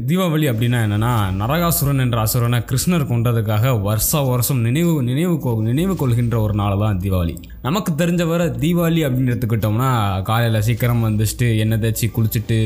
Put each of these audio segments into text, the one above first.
தீபாவளி அப்படின்னா என்னென்னா நரகாசுரன் என்ற அசுரனை கிருஷ்ணர் கொண்டதுக்காக வருஷ வருஷம் நினைவு நினைவு கொ- நினைவு கொள்கின்ற ஒரு நாள் தான் தீபாவளி. நமக்கு தெரிஞ்ச வரை தீபாவளி அப்படின்னு எடுத்துக்கிட்டோம்னா காலையில் சீக்கிரம் வந்துச்சுட்டு எண்ணெய் தேய்ச்சி குளிச்சுட்டு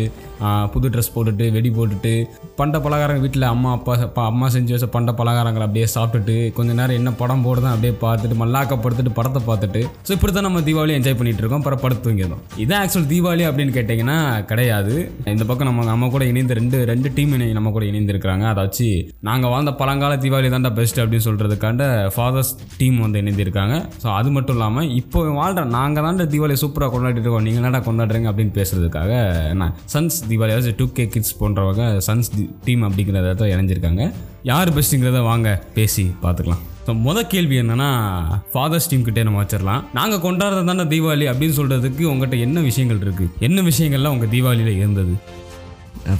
புது ட்ரெஸ் போட்டுட்டு வெடி போட்டுட்டு பண்ட பலகாரம் வீட்டில் அம்மா அப்பா அப்பா- அம்மா செஞ்சு வச்ச பண்ட பலகாரங்களை அப்படியே சாப்பிட்டுட்டு கொஞ்ச நேரம் என்ன படம் போடுதான் அப்படியே பார்த்துட்டு மல்லாக்க படுத்துட்டு படத்தை பார்த்துட்டு ஸோ இப்படி தான் நம்ம தீபாவளி என்ஜாய் பண்ணிகிட்டு இருக்கோம். அப்புறம் படுத்து தூங்கிடும் இதான் ஆக்சுவல் தீபாவளி அப்படின்னு கேட்டிங்கன்னா கிடையாது. இந்த பக்கம் நம்ம நம்ம கூட இணைந்து ரெண்டு ரெண்டு டீம் இணை நம்ம கூட இணைந்திருக்கிறாங்க. அதை வச்சு நாங்கள் வாழ்ந்த பழங்கால தீபாவளி தான்டா பெஸ்ட் அப்படின்னு சொல்கிறதுக்காண்ட ஃபாதர்ஸ் டீம் வந்து இணைந்திருக்காங்க. ஸோ அது மட்டும் இல்லாமல் இப்போ வாழ்கிற நாங்கள் தான்டா தீபாவளி சூப்பராக கொண்டாடிட்டு இருக்கோம். நீங்கள் என்னடா கொண்டாடுறீங்க அப்படின்னு பேசுறதுக்காக என்ன சன்ஸ் தீபாவளி அதாவது டூ கே கிட்ஸ் போன்றவங்க சன்ஸ் டீம் அப்படிங்கிறத இணைஞ்சிருக்காங்க. யார் பெஸ்ட்டுங்கிறத வாங்க பேசி பார்த்துக்கலாம் ஸோ மொதல் கேள்வி என்னன்னா ஃபாதர்ஸ் டீம் கிட்டே நம்ம வச்சிடலாம் நாங்கள் கொண்டாடுறது தானே தீபாவளி அப்படின்னு சொல்கிறதுக்கு உங்கள்கிட்ட என்ன விஷயங்கள் இருக்குது என்ன விஷயங்கள்லாம் உங்கள் தீபாவளியில் இருந்தது?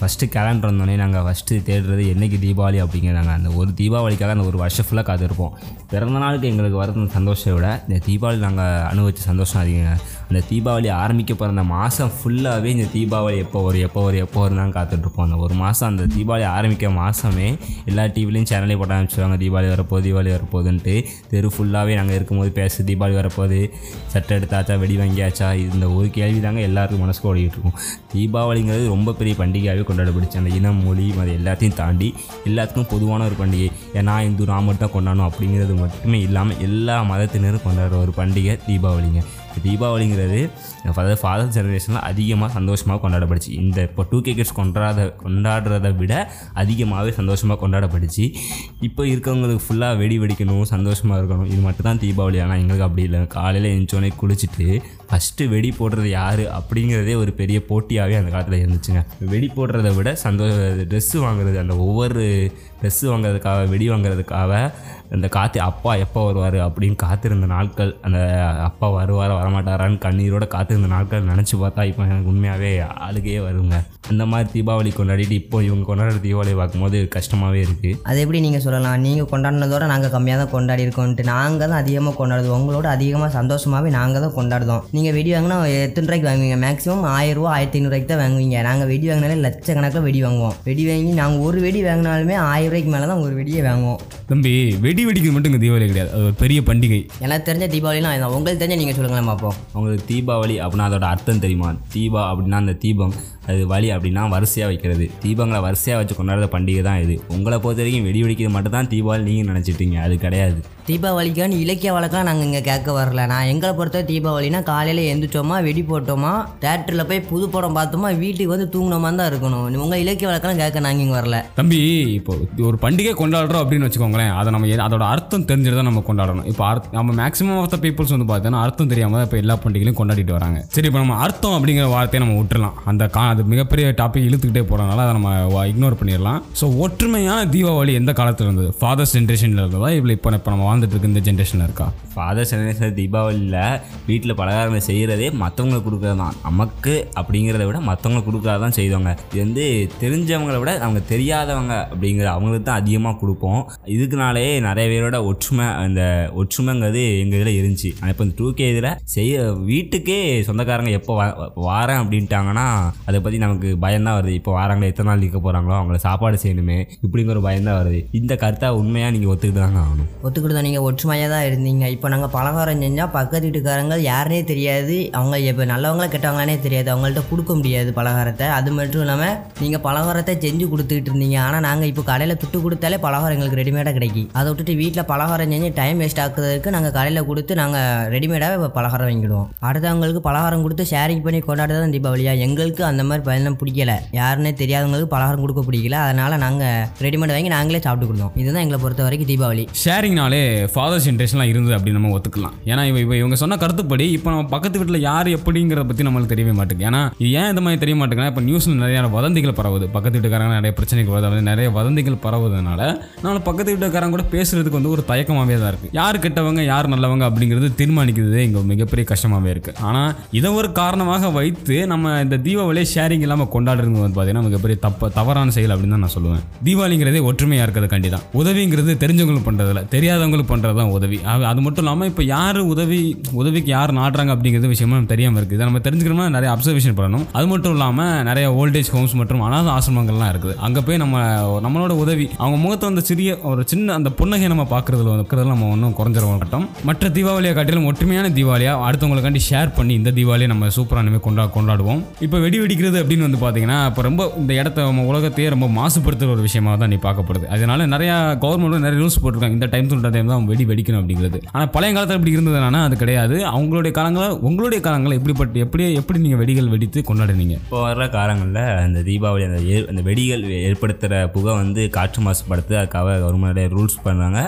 ஃபஸ்ட்டு கேலண்டர் வந்தோடனே நாங்கள் ஃபஸ்ட்டு தேடுறது என்றைக்கு தீபாவளி அப்படிங்கிறாங்க. அந்த ஒரு தீபாவளிக்காக அந்த ஒரு வருஷம் ஃபுல்லாக காத்திருப்போம். பிறந்த நாளுக்கு எங்களுக்கு வரது சந்தோஷத்தை விட இந்த தீபாவளி நாங்கள் அனுபவித்த சந்தோஷம் அதிகங்க. அந்த தீபாவளி ஆரம்பிக்க பிறந்த மாதம் ஃபுல்லாகவே இந்த தீபாவளி எப்போ வரும் எப்போ வரும் எப்போ வரும் தான் காத்துட்ருப்போம். அந்த ஒரு மாதம் அந்த தீபாவளி ஆரம்பிக்க மாதமே எல்லா டிவிலையும் சேனலையும் போட ஆரம்பிச்சிருவாங்க. தீபாவளி வரப்போகுது தீபாவளி வரப்போகுதுன்ட்டு. தெரு ஃபுல்லாகவே நாங்கள் இருக்கும்போது பேசு தீபாவளி வரப்போகுது. சட்டை எடுத்தாச்சா வெடி வாங்கியாச்சா? இந்த ஒரு கேள்வி தாங்க எல்லாருக்கும் மனசுக்கு ஓடிக்கிட்டு இருக்கும். தீபாவளிங்கிறது ரொம்ப பெரிய பண்டிகையாகவே கொண்டாடப்படுச்சு. அந்த இனம் மொழி அது எல்லாத்தையும் தாண்டி எல்லாத்துக்கும் பொதுவான ஒரு பண்டிகை. ஏன்னா இந்து நான் மட்டும் தான் கொண்டாடணும் அப்படிங்கிறது மட்டுமே இல்லாமல் எல்லா மதத்தினரும் கொண்டாடுற ஒரு பண்டிகை தீபாவளிங்க. தீபாவளிங்கிறது அதாவது ஃபாதர் ஜெனரேஷனில் அதிகமாக சந்தோஷமாக கொண்டாடப்படுச்சு. இந்த இப்போ டூ கே கிட்ஸ் கொண்டாட கொண்டாடுறதை விட அதிகமாகவே சந்தோஷமாக கொண்டாடப்படுச்சு. இப்போ இருக்கவங்களுக்கு ஃபுல்லாக வெடி வெடிக்கணும் சந்தோஷமாக இருக்கணும். இது மட்டும் தான் தீபாவளி. ஆனால் எங்களுக்கு அப்படி இல்லை. காலையில் எழுந்தோடனே குளிச்சுட்டு ஃபஸ்ட்டு வெடி போடுறது யார் அப்படிங்கிறதே ஒரு பெரிய போட்டியாகவே அந்த காலத்தில் இருந்துச்சுங்க. வெடி போடுறத விட சந்தோஷ ட்ரெஸ்ஸு வாங்குறது அந்த ஒவ்வொரு ட்ரெஸ்ஸு வாங்குறதுக்காக வெடி வாங்குறதுக்காக அந்த காத்து அப்பா எப்போ வருவார்? அப்படின்னு காத்திருந்த நாட்கள் அந்த அப்பா வருவாரா வரமாட்டாரான்னு கண்ணீரோட காத்திருந்த நாட்கள் நினச்சி பார்த்தா இப்போ எனக்கு உண்மையாகவே ஆளுகையே வருங்க. அந்த மாதிரி தீபாவளி கொண்டாடிட்டு இப்போ இவங்க கொண்டாடுற தீபாவளி பார்க்கும்போது கஷ்டமாகவே இருக்குது அது எப்படி நீங்கள் சொல்லலாம்? நீங்கள் கொண்டாடினதோட நாங்கள் கம்மியாக தான் கொண்டாடி இருக்கோன்ட்டு நாங்கள் தான் அதிகமாக கொண்டாடுவோம். உங்களோட அதிகமாக சந்தோஷமாகவே நாங்கள் தான் கொண்டாடுதோம் நீங்கள் வெடி வாங்கினா எத்தனை ரூபாய்க்கு வாங்குவீங்க? மேக்ஸிமம் ஆயிரம் ரூபா ஆயிரத்தி ஐநூறுரூவாய்க்கு தான் வாங்குவீங்க. நாங்கள் வெடி வாங்கினாலே லட்சக்கணக்கில் வெடி வாங்குவோம். வெடி வாங்கி நாங்கள் ஒரு வெடி வாங்கினாலுமே ஆயிரம் ரூபாய்க்கு மேலே தான் ஒரு வெடியே வாங்குவோம். தம்பி வெடி வெடிக்கிறது மட்டும் இங்கே தீபாவளி கிடையாது. அது ஒரு பெரிய பண்டிகை. எனக்கு தெரிஞ்ச தீபாவளிலாம் இதுதான் உங்களுக்கு தெரிஞ்ச நீங்கள் சொல்லுங்களேன் பார்ப்போம் அவங்களுக்கு தீபாவளி அப்படின்னா அதோட அர்த்தம் தெரியுமா? தீபா அப்படின்னா அந்த தீபம். அது வழி அப்படின்னா வரிசையாக வைக்கிறது. தீபங்களை வரிசையாக வச்சு கொண்டாடுற பண்டிகை தான் இது. உங்களை பொறுத்த வரைக்கும் வெடி வெடிக்கிறது மட்டும் தான் தீபாவளி நீங்கள் நினச்சிட்டீங்க. அது கிடையாது. தீபாவளிக்கான இலக்கிய வழக்கெல்லாம் நாங்கள் இங்கே கேட்க வரல. நான் எங்களை பொறுத்த தீபாவளினா காலையில் எழுந்திரிச்சோமா வெடி போட்டோமா தேட்டரில் போய் புது படம் பார்த்தோமா வீட்டுக்கு வந்து தூங்கினோமா தான் இருக்கணும். உங்கள் இலக்கிய வழக்கெல்லாம் கேட்க நாங்கள் இங்கே வரல. தம்பி இப்போ ஒரு பண்டிகை கொண்டாடுறோம் அப்படின்னு வச்சுக்கோங்களேன். அதை நம்ம அதோட அர்த்தம் தெரிஞ்சுட்டு தான் நம்ம கொண்டாடணும். இப்போ அர்த் நம்ம மேக்ஸிமம் ஆஃப் த பீப்புள்ஸ் வந்து பார்த்தீங்கன்னா அர்த்தம் தெரியாமல் இப்போ எல்லா பண்டிகைகளையும் கொண்டாடிட்டு வராங்க. சரி இப்போ நம்ம அர்த்தம் அப்படிங்கிற வார்த்தையை நம்ம விட்டுறலாம். அந்த கா அது மிகப்பெரிய டாபிக் இழுத்துக்கிட்டே போகிறனால அதை நம்ம இக்னோர் பண்ணிடலாம். ஸோ ஒற்றுமையான தீபாவளி எந்த காலத்தில் இருந்தது? ஃபாதர்ஸ் ஜென்ரேஷனில் இருந்ததா? இவ்வளோ இப்போ இப்போ நம்ம வாழ்ந்துட்டு இருக்க இந்த ஜென்ரேஷனில் இருக்கா? ஃபாதர்ஸ் ஜென்ரேஷன் தீபாவளியில் வீட்டில் பலகாரம் செய்கிறதே மற்றவங்களுக்கு கொடுக்குறது தான். நமக்கு அப்படிங்கிறத விட மற்றவங்களுக்கு கொடுக்குறது தான் செய்வாங்க இது வந்து தெரிஞ்சவங்களை விட அவங்க தெரியாதவங்க அப்படிங்கிற அவங்களுக்கு தான் அதிகமாக கொடுப்போம். இதுக்குனாலே நிறைய பேரோட ஒற்றுமை அந்த ஒற்றுமைங்கிறது எங்கள் இதில் இருந்துச்சு. ஆனால் இப்போ இந்த டூ கே இதில் செய்ய வீட்டுக்கே சொந்தக்காரங்க எப்போ வாரேன் அப்படின்ட்டாங்கன்னா அதை பற்றி நமக்கு பயம்தான் வருது. இப்போ வாராங்களே எத்தனை நாள் நிற்க போகிறாங்களோ அவங்கள சாப்பாடு செய்யணுமே இப்படிங்கிற ஒரு பயம்தான் வருது. இந்த கருத்தை உண்மையாக நீங்கள் ஒத்துக்கிட்டு தாங்க ஆகணும்? ஒத்துக்கிட்டு தான் நீங்கள் ஒற்றுமையாக தான் இருந்தீங்க. இப்போ நாங்கள் பலகாரம் செஞ்சால் பக்கத்து வீட்டுக்காரங்க யாருனே தெரியாது. அவங்க இப்போ நல்லவங்களா கெட்டவங்களானே தெரியாது. அவங்கள்ட்ட கொடுக்க முடியாது பலகாரத்தை. அது மட்டும் இல்லாமல் நீங்கள் பலகாரத்தை செஞ்சு கொடுத்துக்கிட்டு இருந்தீங்க. ஆனால் நாங்கள் இப்போ கடையில் துட்டு கொடுத்தாலே பலகாரம் எங்களுக்கு ரெடிமேடாக கிடைக்கும் அதை விட்டுட்டு வீட்டில் பலகாரம் செஞ்சு டைம் வேஸ்ட் ஆக்குறதுக்கு நாங்கள் கடையில் கொடுத்து நாங்கள் ரெடிமேடாக பலகாரம் வாங்கிடுவோம். அடுத்தவங்களுக்கு பலகாரம் கொடுத்து ஷேரிங் பண்ணி கொண்டாடுறது தான் தீபாவளியா? எங்களுக்கு அந்த மாதிரி பயணம் பிடிக்கல. யாருன்னே தெரியாதவங்களுக்கு பலகாரம் கொடுக்க பிடிக்கல. அதனால் நாங்கள் ரெடிமேட் வாங்கி நாங்களே சாப்பிட்டுக்கிட்டோம் இதுதான் எங்களை பொறுத்த வரைக்கும் தீபாவளி. ஷேரிங்னாலே ஃபாதர்ஸ் ஜென்ரேஷன்லாம் இருந்தது அப்படின்னு நம்ம ஒத்துக்கலாம். ஏன்னா இவ இப்போ இவங்க சொன்ன கருத்துப்படி இப்போ நம்ம பக்கத்து வீட்டில் யார் எப்படிங்கிறத பற்றி நம்மளுக்கு தெரியவே மாட்டேங்குது. ஏன்னா இது ஏன் இந்த மாதிரி தெரிய மாட்டேங்குதுன்னா இப்போ நியூஸில் நிறைய வதந்திகள் பரவுது. பக்கத்து வீட்டுக்காரங்க நிறைய பிரச்சனைகள் வருது. நிறைய வதந்திகள் பரவுதுனால நம்ம பக்கத்து வீட்டுக்காரங்க கூட பேசுறதுக்கு வந்து ஒரு தயக்கமாகவே தான் இருக்குது யார் கெட்டவங்க யார் நல்லவங்க அப்படிங்கிறது தீர்மானிக்கிறது இங்கே மிகப்பெரிய கஷ்டமாகவே இருக்குது ஆனால் இதை ஒரு காரணமாக வைத்து நம்ம இந்த தீபாவளியை ஷேர் ஷேரிங் இல்லாமல் கொண்டாடுறது வந்து பார்த்தீங்கன்னா மிகப்பெரிய தப்ப தவறான செயல் அப்படின்னு தான் நான் சொல்லுவேன். தீபாவளிங்கிறதே ஒற்றுமையாக இருக்கிறது கண்டி தான் உதவிங்கிறது தெரிஞ்சவங்களுக்கு பண்ணுறதில்ல தெரியாதவங்களுக்கு பண்ணுறது தான் உதவி. அது அது மட்டும் இல்லாமல் இப்போ யார் உதவி உதவிக்கு யார் நாடுறாங்க அப்படிங்கிறது விஷயமா நம்ம தெரியாமல் இருக்குது. இதை நம்ம தெரிஞ்சுக்கணும்னா நிறைய அப்சர்வேஷன் பண்ணணும். அது மட்டும் இல்லாமல் நிறைய ஓல்டேஜ் ஹோம்ஸ் மற்றும் அனாத ஆசிரமங்கள்லாம் இருக்குது. அங்கே போய் நம்ம நம்மளோட உதவி அவங்க முகத்தை வந்து சிறிய ஒரு சின்ன அந்த புன்னகை நம்ம பார்க்குறதுல இருக்கிறதுல நம்ம ஒன்றும் குறைஞ்சிட மாட்டோம். மற்ற தீபாவளியை காட்டிலும் ஒற்றுமையான தீபாவளியாக அடுத்தவங்களுக்காண்டி ஷேர் பண்ணி இந்த தீபாவளியை நம்ம சூப்பராக கொண்டா கொண்டாடுவோம். இப்போ வெடி வெடிக்கிறது அப்படின்னு வந்து பார்த்தீங்கன்னா இப்போ ரொம்ப இந்த இடத்த நம்ம உலகத்தையே ரொம்ப மாசுபடுத்துகிற ஒரு விஷயமா தான் நீ பார்க்கப்படுது அதனால நிறையா கவர்மெண்ட்டும் நிறைய ரூல்ஸ் போட்டிருக்காங்க. இந்த டைம் சொல்கிற டைம் தான் வெடி வெடிக்கணும் அப்படிங்கிறது. ஆனால் பழைய காலத்தில் இப்படி இருந்ததுனா அது கிடையாது. அவங்களுடைய காலங்களில் உங்களுடைய காலங்களில் எப்படிப்பட்ட எப்படி எப்படி நீங்கள் வெடிகள் வெடித்து கொண்டாடுனீங்க? இப்போ வர காலங்களில் அந்த தீபாவளி அந்த ஏ அந்த வெடிகள் ஏற்படுத்துகிற புகை வந்து காற்று மாசுபடுத்து அதுக்காக கவர்மெண்ட் ரூல்ஸ் பண்ணுறாங்க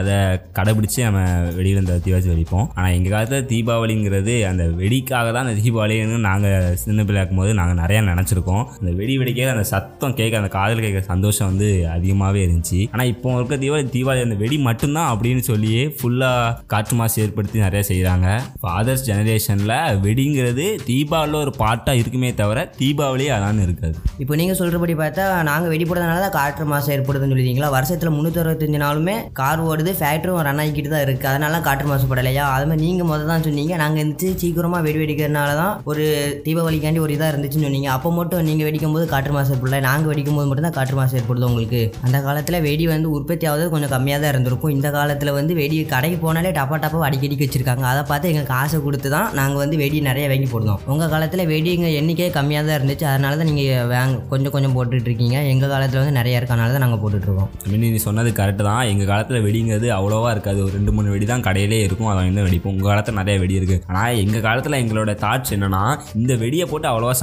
அதை கடைபிடிச்சு நம்ம வெடிகள் இந்த தீபாவளி வெடிப்போம். ஆனால் எங்கள் காலத்தில் தீபாவளிங்கிறது அந்த வெடிக்காக தான் அந்த தீபாவளின்னு நாங்கள் சின்ன பிள்ளை இருக்கும்போது நாங்கள் நிறையா நினச்சிருக்கோம். அந்த வெடி வெடிக்க அந்த சத்தம் கேட்க அந்த காதில் கேட்குற சந்தோஷம் வந்து அதிகமாகவே இருந்துச்சு. ஆனால் இப்போ இருக்க தீபாவளி தீபாவளி அந்த வெடி மட்டும்தான் அப்படின்னு சொல்லியே ஃபுல்லாக காற்று மாசு ஏற்படுத்தி நிறைய செய்கிறாங்க ஃபாதர்ஸ் ஜெனரேஷனில் வெடிங்கிறது தீபாவளியில் ஒரு பாட்டாக இருக்குமே தவிர தீபாவளி அதான் இருக்காது. இப்போ நீங்கள் சொல்கிறபடி பார்த்தா நாங்கள் வெடி போடுறதுனால தான் காற்று மாசு ஏற்படுதுன்னு சொல்லிட்டீங்களா வருஷத்தில் முந்நூற்றி அறுபத்தஞ்சு நாளுமே கார் ஓடுது ஃபேக்ட்ரியும் ரன் ஆகிக்கிட்டு தான் இருக்குது அதனால காற்று மாசுபடலையா அது மாதிரி நீங்கள் முதல் தான் சொன்னீங்க. நாங்கள் இருந்துச்சு சீக்கிரமாக வெடி வெடிக்கிறதுனால தான் ஒரு தீபாவளிக்காண்டி ஒரு இதாக இருந்துச்சுன்னு சொன்னீங்க அப்போ மட்டும் நீங்கள் வெடிக்கும் போது காற்று மாசு ஏற்படல நாங்கள் வெடிக்கும் போது மட்டும் தான் காற்று மாசு ஏற்படுது உங்களுக்கு. அந்த காலத்தில் வெடி வந்து உற்பத்தி ஆகுது கொஞ்சம் கம்மியாக தான் இருந்திருக்கும். இந்த காலத்தில் வந்து வெடி கடைக்கு போனாலே டப்பா டப்பா அடிக்கடிக்கு வச்சிருக்காங்க. அதை பார்த்து எங்களுக்கு காசை கொடுத்து தான் நாங்கள் வந்து வெடி நிறைய வாங்கி போடுவோம் உங்கள் காலத்தில் வெடிங்க எண்ணிக்கை கம்மியாக தான் இருந்துச்சு. அதனால தான் நீங்கள் வாங்க கொஞ்சம் கொஞ்சம் போட்டுட்டு இருக்கீங்க. எங்கள் காலத்தில் வந்து நிறையா இருக்கனால தான் நாங்கள் போட்டுட்ருக்கோம் மினி நீ சொன்னது கரெக்டு தான். எங்கள் காலத்தில் வெடிங்கிறது அவ்வளோவா இருக்காது. ஒரு ரெண்டு மூணு வெடி தான் கடையிலே இருக்கும். அதை வந்து வெடிப்போம். உங்கள் காலத்தில் நிறைய வெடி இருக்குது ஆனால் எங்கள் காலத்தில் எங்களோட தாட்ஸ் என்னென்னா இந்த வெடியை போட்டு அவ்வளோவா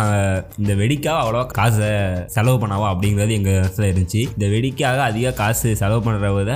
இந்த வெடிக்காக அவ்வளோவா காசை செலவு பண்ணாவா அப்படிங்கிறது எங்கள் மனசில் இருந்துச்சு. இந்த வெடிக்காக அதிக காசு செலவு பண்ணுறத விட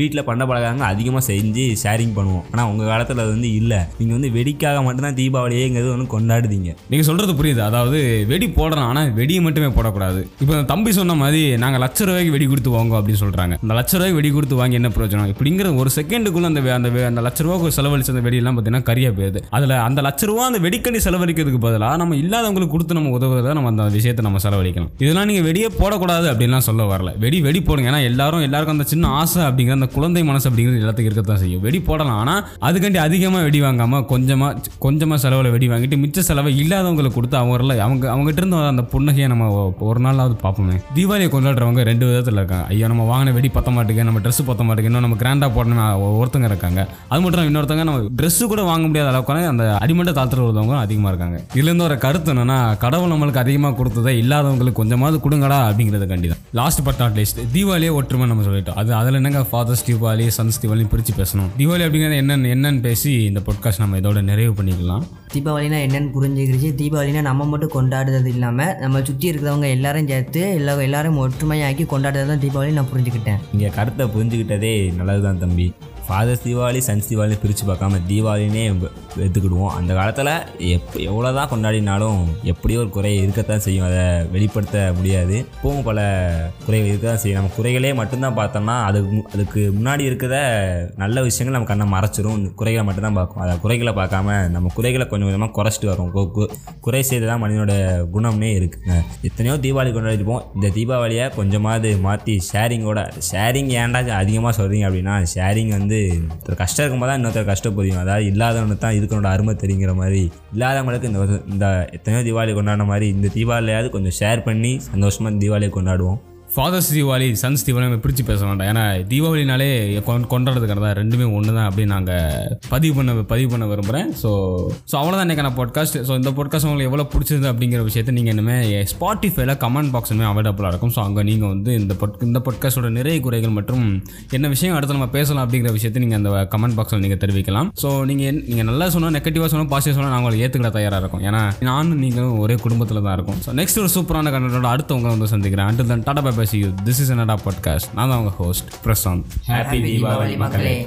வீட்டில் பண்ண பழகாங்க அதிகமாக செஞ்சு ஷேரிங் பண்ணுவோம். ஆனால் உங்கள் காலத்தில் அது வந்து இல்லை. நீங்கள் வந்து வெடிக்காக மட்டும்தான் தீபாவளியேங்கிறது ஒன்று கொண்டாடுதீங்க. நீங்கள் சொல்கிறது புரியுது. அதாவது வெடி போடலாம் ஆனால் வெடியை மட்டுமே போடக்கூடாது. இப்போ தம்பி சொன்ன மாதிரி நாங்கள் லட்ச ரூபாய்க்கு வெடி கொடுத்து வாங்குவோம் அப்படின்னு சொல்கிறாங்க இந்த லட்ச ரூபாய்க்கு வெடி கொடுத்து வாங்கி என்ன பிரயோஜனம்? இப்படிங்கிற ஒரு செகண்டுக்குள்ள அந்த அந்த அந்த லட்ச ரூபாய்க்கு செலவழிச்ச அந்த வெடியெல்லாம் பார்த்தீங்கன்னா கரியா போயிடுது. அதில் அந்த லட்ச ரூபா அந்த வெடிக்கண்டி செலவழிக்கிறதுக்கு பதிலாக நம்ம இல்லாதவங்களுக்கு கொடுத்து நம்ம உதவுறத நம்ம அந்த விஷயத்தை நம்ம செலவழிக்கணும். இதெல்லாம் நீங்கள் வெடியே போடக்கூடாது அப்படின்லாம் சொல்ல வரல. வெடி வெடி போடுங்க. ஏன்னா எல்லாரும் எல்லாருக்கும் அந்த சின்ன ஆசை அப்படிங்கிற அந்த குழந்தை மனசு அப்படிங்கிறது எல்லாத்துக்கும் இருக்கத்தான் செய்யும். வெடி போடலாம். ஆனால் அதுக்காண்டி அதிகமாக வெடி வாங்காமல் கொஞ்சமாக கொஞ்சமாக செலவில் வெடி வாங்கிட்டு மிச்ச செலவை இல்லாதவங்களுக்கு கொடுத்து அவங்கள அவங்க அவங்ககிட்ட இருந்து அந்த புன்னகையை நம்ம ஒரு நாளாவது பார்ப்போமே. தீபாவளியை கொண்டாடுறவங்க ரெண்டு விதத்தில் இருக்காங்க. ஐயோ நம்ம வாங்கின வெடி பத்த மாட்டேங்க நம்ம ட்ரெஸ் பத்த மாட்டேங்க இன்னும் நம்ம கிராண்டாக போடணும் ஒருத்தங்க இருக்காங்க. அது மட்டும் இன்னொருத்தங்க நம்ம ட்ரெஸ்ஸு கூட வாங்க முடியாத அளவுக்கான அந்த அடிமட்ட தாழ்த்துல ஒருத்தவங்க அதிகமாக இருக்காங்க. இதுலேருந்து ஒரு கருத்து என்னன்னா கடவுளை நம்மளுக்கு அதிகமாக கொடுத்ததை இல்லாதவங்களுக்கு கொஞ்சமாவது கொடுங்கடா அப்படிங்கிறது கண்டி தான் லாஸ்ட் பட் நாட் லிஸ்ட் தீபாவளியே ஒற்றுமை நம்ம சொல்லிட்டோம். அது அதில் என்னங்க ஃபாதர்ஸ் தீபாவளி சன்ஸ் தீபாவளி பிரித்து பேசணும். தீபாவளி அப்படிங்கிறது என்னன்னு என்னன்னு பேசி இந்த பாட்காஸ்ட் நம்ம இதோட நிறைவு பண்ணிக்கலாம். தீபாவளினா என்னன்னு புரிஞ்சுக்கிடுச்சு தீபாவளினா நம்ம மட்டும் கொண்டாடுறது இல்லாமல் நம்ம சுற்றி இருக்கிறவங்க எல்லாரும் சேர்த்து எல்லா எல்லாரும் ஒற்றுமையாக்கி கொண்டாடுறது தான் தீபாவளி நான் புரிஞ்சுக்கிட்டேன். இங்கே கருத்தை புரிஞ்சுக்கிட்டதே நல்லது தான் தம்பி. ஃபாதர்ஸ் தீபாவளி சன்ஸ் தீபாவளி பிரித்து பார்க்காம தீபாவளினே எடுத்துக்கிடுவோம் அந்த காலத்தில் எப் எவ்வளோ தான் கொண்டாடினாலும் எப்படியோ ஒரு குறை இருக்கத்தான் செய்யும். அதை வெளிப்படுத்த முடியாது. இப்போவும் பல குறைகள் இருக்க தான் செய்யும். நம்ம குறைகளே மட்டும்தான் பார்த்தோம்னா அதுக்கு அதுக்கு முன்னாடி இருக்கிற நல்ல விஷயங்கள் நம்ம கண்ணை மறைச்சிரும். குறைகளை மட்டும்தான் பார்க்கும். அதை குறைகளை பார்க்காம நம்ம குறைகளை கொஞ்சம் கொஞ்சமாக குறைச்சிட்டு வரோம். கு- குறை செய்து தான் மனிதனோட குணம்னே இருக்குங்க எத்தனையோ தீபாவளி கொண்டாடிருப்போம் இந்த தீபாவளியை கொஞ்சமாவது மாற்றி ஷேரிங்கோட ஷேரிங் ஏன்டா அதிகமாக சொல்கிறீங்க அப்படின்னா ஷேரிங் வந்து ஒருத்தர் கஷ்டம் இருக்கும்போது தான் இன்னொருத்தர் கஷ்டம் புரியும். அதாவது இல்லாதவனு தான் இதுக்கனோட அருமை தெரிங்கிற மாதிரி. இல்லாதவங்களுக்கு இந்த இந்த எத்தனையோ தீபாவளி கொண்டாடின மாதிரி இந்த தீபாவளியாவது கொஞ்சம் ஷேர் பண்ணி சந்தோஷமாக தீபாவளியை கொண்டாடுவோம். ஃபாதர்ஸ் தீபாவளி சன்ஸ் தீபாவளி நம்ம பிரித்து பேச வேண்டாம். ஏன்னா தீபாவளினாலே கொண்டாடுறதுக்கான தான் ரெண்டுமே ஒன்று தான் அப்படின்னு நாங்கள் பதிவு பண்ண பதிவு பண்ண விரும்புகிறேன் ஸோ ஸோ அவ்வளோதான் இன்றைக்கான பாட்காஸ்ட் ஸோ இந்த பாட்காஸ்ட் உங்களுக்கு எவ்வளோ பிடிச்சது அப்படிங்கிற விஷயத்தை நீங்கள் இனிமேல் ஸ்பாட்டிஃபைல கமெண்ட் பாக்ஸுமே அவைலபிளாக இருக்கும். ஸோ அங்கே நீங்கள் வந்து இந்த பொட் இந்த பாட்காஸ்டோட நிறைய குறைகள் மற்றும் என்ன விஷயம் அடுத்து நம்ம பேசலாம் அப்படிங்கிற விஷயத்தை நீங்கள் அந்த கமெண்ட் பாக்ஸில் நீங்கள் தெரிவிக்கலாம். ஸோ நீங்கள் நீங்கள் நல்லா சொன்னால் நெகட்டிவாக சொன்னால் பாசிட்டிவ் சொன்னால் நாங்கள் ஏற்றுக்கிட தயாராக இருக்கும். ஏன்னா நானும் நீங்களும் ஒரே குடும்பத்தில் தான் இருக்கும். ஸோ நெக்ஸ்ட் ஒரு சூப்பரான கண்டனோட அடுத்தவங்க வந்து சந்திக்கிறேன். And than tata bye you this is என்னடா பாட்காஸ்ட் நான் தான் உங்கள் ஹோஸ்ட் பிரசாந்த். ஹாப்பி தீபாவளி மக்களே.